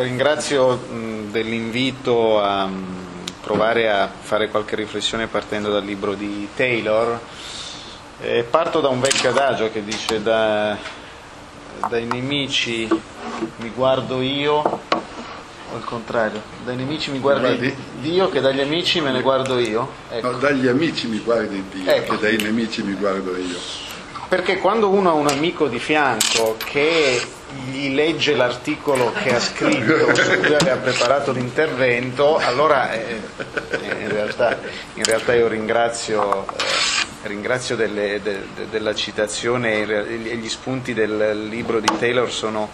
ringrazio dell'invito a provare a fare qualche riflessione partendo dal libro di Taylor. Parto da un vecchio adagio che dice da, dai nemici mi guardo io, o il contrario, dai nemici mi guardi, Guardi? Dio che dagli amici me ne guardo io. Ecco. No, dagli amici mi guardi Dio, Ecco. che dai nemici mi guardo io. Perché quando uno ha un amico di fianco che gli legge l'articolo che ha scritto, su cui aveva preparato l'intervento, allora eh, in, realtà, in realtà io ringrazio, eh, ringrazio delle- de- de- della citazione e gli spunti del libro di Taylor sono,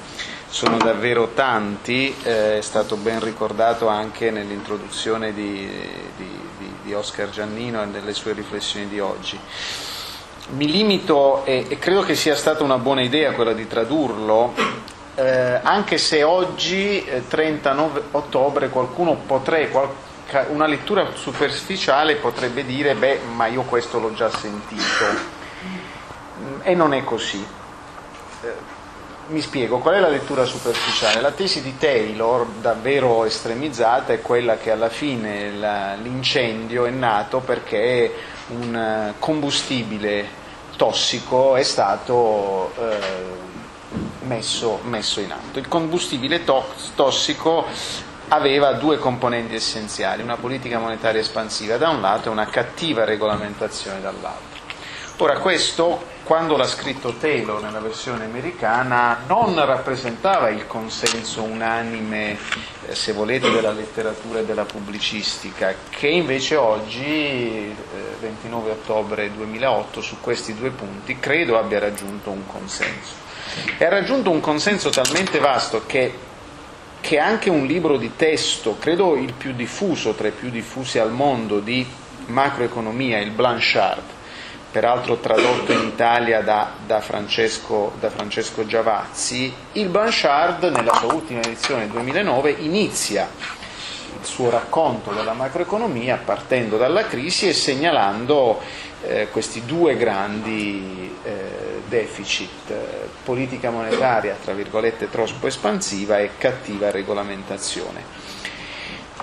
sono davvero tanti, eh, è stato ben ricordato anche nell'introduzione di- di- di Oscar Giannino e nelle sue riflessioni di oggi. Mi limito, e, e credo che sia stata una buona idea quella di tradurlo, eh, anche se oggi, eh, 39 ottobre, qualcuno potrebbe, qualca- una lettura superficiale potrebbe dire, beh, ma io questo l'ho già sentito. Mm, E non è così. Eh, mi spiego, qual è la lettura superficiale? La tesi di Taylor, davvero estremizzata, è quella che alla fine la- l'incendio è nato perché un eh, combustibile tossico è stato eh, messo, messo in atto. Il combustibile tox- tossico aveva due componenti essenziali, una politica monetaria espansiva da un lato e una cattiva regolamentazione dall'altro. Ora questo, quando l'ha scritto Taylor nella versione americana, non rappresentava il consenso unanime, eh, se volete, della letteratura e della pubblicistica, che invece oggi, eh, 29 ottobre 2008, su questi due punti, credo abbia raggiunto un consenso. E ha raggiunto un consenso talmente vasto che che anche un libro di testo, credo il più diffuso tra i più diffusi al mondo di macroeconomia, il Blanchard, peraltro tradotto in Italia da, da Francesco, da Francesco Giavazzi, il Blanchard nella sua ultima edizione 2009 inizia il suo racconto della macroeconomia partendo dalla crisi e segnalando eh, questi due grandi eh, deficit, eh, politica monetaria tra virgolette troppo espansiva e cattiva regolamentazione.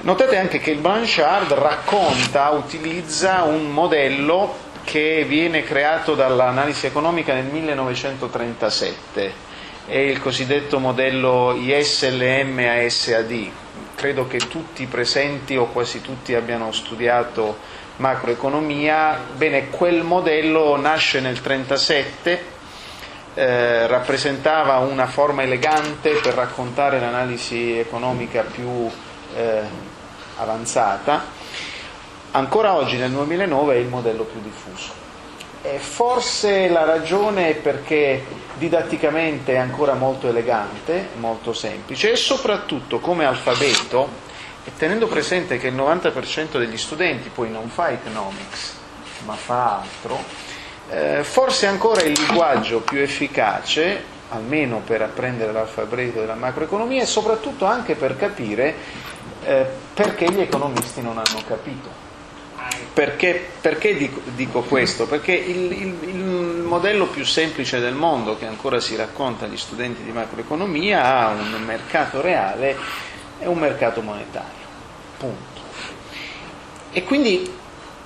Notate anche che il Blanchard racconta, utilizza un modello che viene creato dall'analisi economica nel 1937, è il cosiddetto modello ISLM ASAD. Credo che tutti i presenti o quasi tutti abbiano studiato macroeconomia. Bene, quel modello nasce nel 1937 eh, rappresentava una forma elegante per raccontare l'analisi economica più eh, avanzata. Ancora oggi, nel 2009, è il modello più diffuso. E forse la ragione è perché didatticamente è ancora molto elegante, molto semplice e soprattutto come alfabeto, e tenendo presente che il 90% degli studenti poi non fa economics, ma fa altro, eh, forse ancora il linguaggio più efficace, almeno per apprendere l'alfabeto della macroeconomia e soprattutto anche per capire eh, perché gli economisti non hanno capito. Perché, perché dico, dico questo? Perché il, il- il modello più semplice del mondo che ancora si racconta agli studenti di macroeconomia ha un mercato reale e un mercato monetario. Punto. E quindi,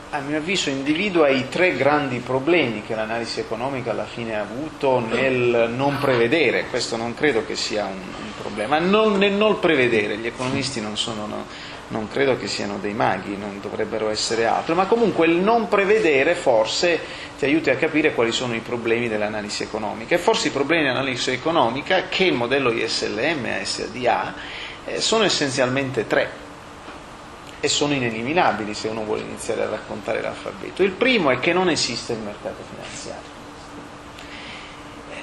a mio avviso, individua i tre grandi problemi che l'analisi economica alla fine ha avuto nel non prevedere, questo non credo che sia un, un problema, non, nel non prevedere, gli economisti non sono, no, non credo che siano dei maghi, non dovrebbero essere altro, ma comunque il non prevedere forse ti aiuti a capire quali sono i problemi dell'analisi economica e forse i problemi dell'analisi economica che il modello ISLM ASD ha eh, sono essenzialmente tre e sono ineliminabili se uno vuole iniziare a raccontare l'alfabeto. Il primo è che non esiste il mercato finanziario.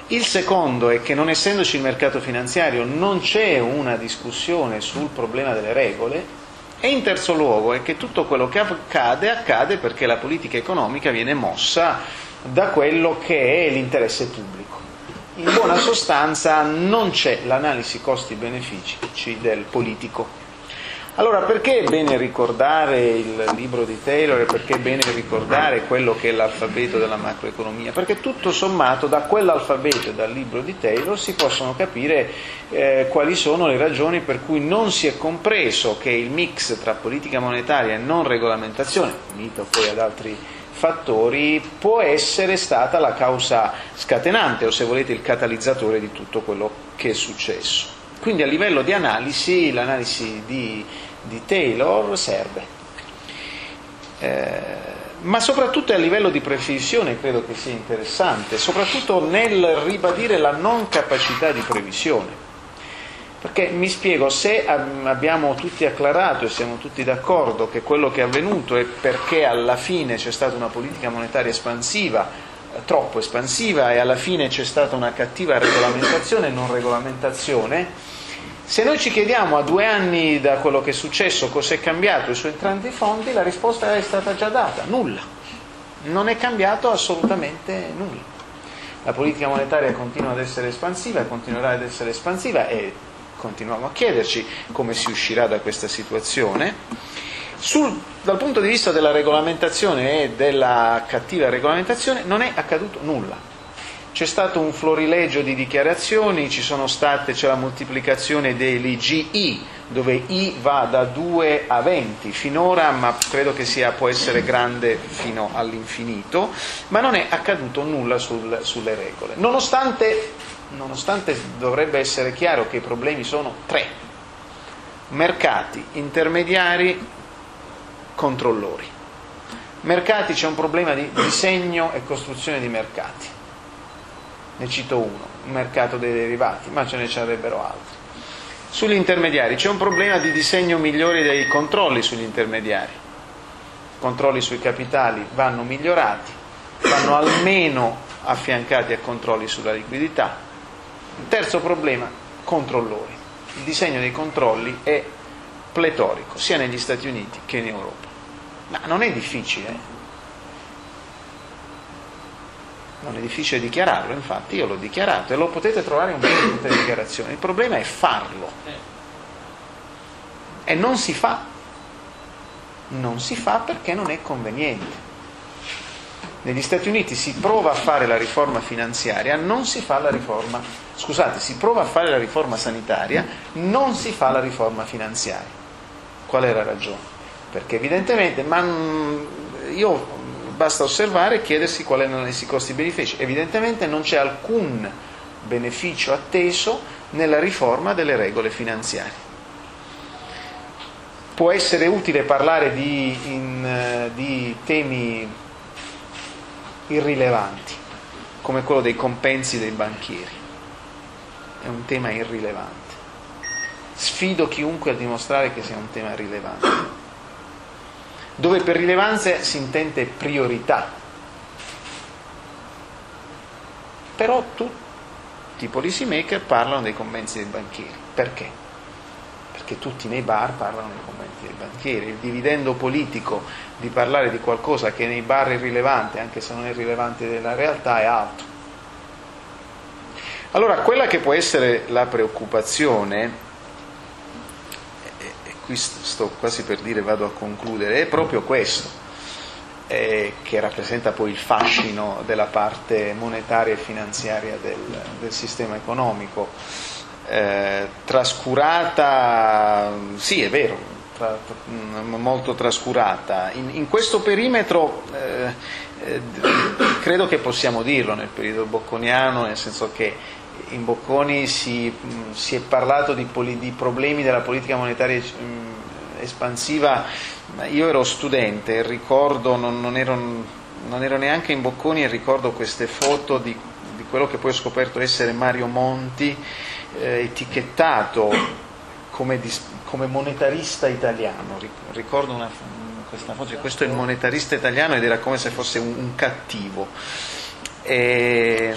Il secondo è che non essendoci il mercato finanziario non c'è una discussione sul problema delle regole e in terzo luogo è che tutto quello che accade accade perché la politica economica viene mossa da quello che è l'interesse pubblico. In buona sostanza non c'è l'analisi costi-benefici del politico. Allora, perché è bene ricordare il libro di Taylor e perché è bene ricordare quello che è l'alfabeto della macroeconomia? Perché tutto sommato da quell'alfabeto e dal libro di Taylor si possono capire eh, quali sono le ragioni per cui non si è compreso che il mix tra politica monetaria e non regolamentazione, unito poi ad altri fattori, può essere stata la causa scatenante o se volete il catalizzatore di tutto quello che è successo. Quindi a livello di analisi, l'analisi di di Taylor serve. Eh, ma soprattutto a livello di previsione credo che sia interessante, soprattutto nel ribadire la non capacità di previsione. Perché mi spiego, se abbiamo tutti acclarato e siamo tutti d'accordo che quello che è avvenuto è perché alla fine c'è stata una politica monetaria espansiva, troppo espansiva, e alla fine c'è stata una cattiva regolamentazione e non regolamentazione, se noi ci chiediamo a due anni da quello che è successo cosa è cambiato su entrambi i fondi, la risposta è stata già data, nulla. Non è cambiato assolutamente nulla. La politica monetaria continua ad essere espansiva, continuerà ad essere espansiva e continuiamo a chiederci come si uscirà da questa situazione. Sul, dal punto di vista della regolamentazione e della cattiva regolamentazione non è accaduto nulla c'è stato un florilegio di dichiarazioni, state, c'è la moltiplicazione degli GI, dove I va da 2 a 20 finora, ma credo che sia, può essere grande fino all'infinito, ma non è accaduto nulla sul, sulle regole. Nonostante, nonostante dovrebbe essere chiaro che i problemi sono tre. Mercati, intermediari, controllori. Mercati c'è un problema di disegno e costruzione di mercati ne cito uno, il mercato dei derivati, ma ce ne sarebbero altri. Sugli intermediari c'è un problema di disegno migliore dei controlli sugli intermediari. I controlli sui capitali vanno migliorati, vanno almeno affiancati a controlli sulla liquidità. Terzo problema, controllori. Il disegno dei controlli è pletorico, sia negli Stati Uniti che in Europa. Ma non è difficile, eh? Non è difficile dichiararlo, infatti io l'ho dichiarato e lo potete trovare in le dichiarazioni. Il problema è farlo. E non si fa. Non si fa perché non è conveniente. Negli Stati Uniti si prova a fare la riforma finanziaria, non si fa la riforma, scusate, si prova a fare la riforma sanitaria, non si fa la riforma finanziaria. Qual è la ragione? Perché evidentemente, ma io basta osservare e chiedersi qual è l'analisi costi-benefici. Evidentemente non c'è alcun beneficio atteso nella riforma delle regole finanziarie. Può essere utile parlare di, in, di temi irrilevanti, come quello dei compensi dei banchieri. È un tema irrilevante. Sfido chiunque a dimostrare che sia un tema rilevante dove per rilevanza si intende priorità. Però tutti i policy maker parlano dei commenti dei banchieri. Perché? Perché tutti nei bar parlano dei commenti dei banchieri. Il dividendo politico di parlare di qualcosa che nei bar è irrilevante, anche se non è rilevante nella realtà, è alto. Allora, quella che può essere la preoccupazione qui sto quasi per dire vado a concludere, è proprio questo, eh, che rappresenta poi il fascino della parte monetaria e finanziaria del, del sistema economico. Eh, trascurata, sì è vero, tra, molto trascurata. In, in questo perimetro eh, eh, credo che possiamo dirlo nel periodo bocconiano, nel senso che in Bocconi si, si è parlato di, di, problemi della politica monetaria espansiva, io ero studente ricordo, non, non, ero, non, ero, neanche in Bocconi e ricordo queste foto di, di quello che poi ho scoperto essere Mario Monti, eh, etichettato come, come, monetarista italiano. Ricordo una, questa foto, questo è il monetarista italiano ed era come se fosse un, un cattivo. E,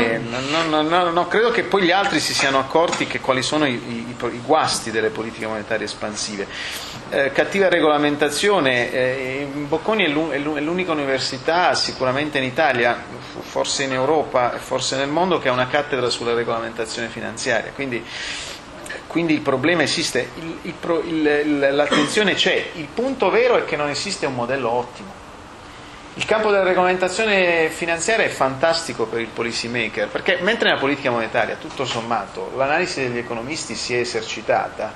e, no, no, no, credo che poi gli altri si siano accorti che quali sono i, i, i guasti delle politiche monetarie espansive. Eh, cattiva regolamentazione, eh, Bocconi è l'unica università, sicuramente in Italia, forse in Europa e forse nel mondo, che ha una cattedra sulla regolamentazione finanziaria. Quindi quindi il problema esiste, il, il, l'attenzione c'è, il punto vero è che non esiste un modello ottimo. Il campo della regolamentazione finanziaria è fantastico per il policy maker, perché mentre nella politica monetaria, tutto sommato, l'analisi degli economisti si è esercitata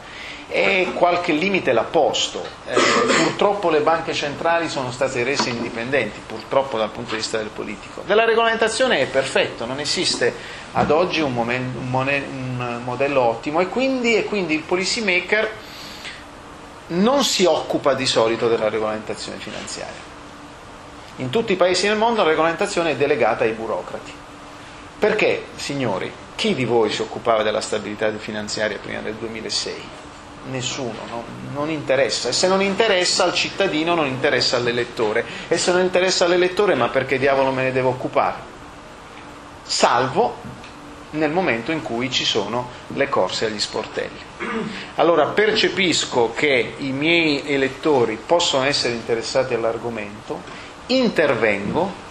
e qualche limite l'ha posto. Eh, purtroppo le banche centrali sono state rese indipendenti, purtroppo dal punto di vista del politico. Della regolamentazione è perfetto, non esiste ad oggi un, moment, un, un modello ottimo e quindi, e quindi il policy maker non si occupa di solito della regolamentazione finanziaria. In tutti i paesi del mondo la regolamentazione è delegata ai burocrati. Perché, signori, chi di voi si occupava della stabilità finanziaria prima del 2006? Nessuno, no? non interessa. E se non interessa al cittadino, non interessa all'elettore. E se non interessa all'elettore, ma perché diavolo me ne devo occupare? Salvo nel momento in cui ci sono le corse agli sportelli. Allora percepisco che i miei elettori possono essere interessati all'argomento, intervengo,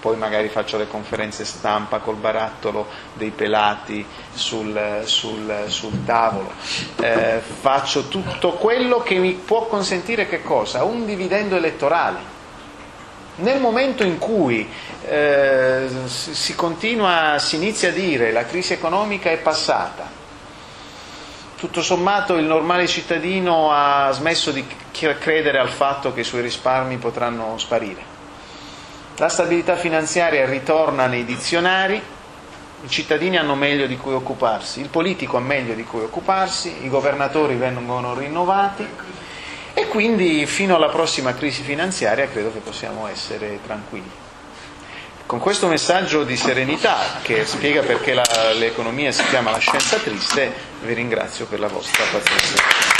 poi magari faccio le conferenze stampa col barattolo dei pelati sul, sul, sul tavolo, eh, faccio tutto quello che mi può consentire che cosa? Un dividendo elettorale. Nel momento in cui eh, si continua, si inizia a dire la crisi economica è passata, tutto sommato il normale cittadino ha smesso di credere al fatto che i suoi risparmi potranno sparire. La stabilità finanziaria ritorna nei dizionari, i cittadini hanno meglio di cui occuparsi, il politico ha meglio di cui occuparsi, i governatori vengono rinnovati e quindi fino alla prossima crisi finanziaria credo che possiamo essere tranquilli. Con questo messaggio di serenità che spiega perché la, l'economia si chiama la scienza triste, vi ringrazio per la vostra pazienza.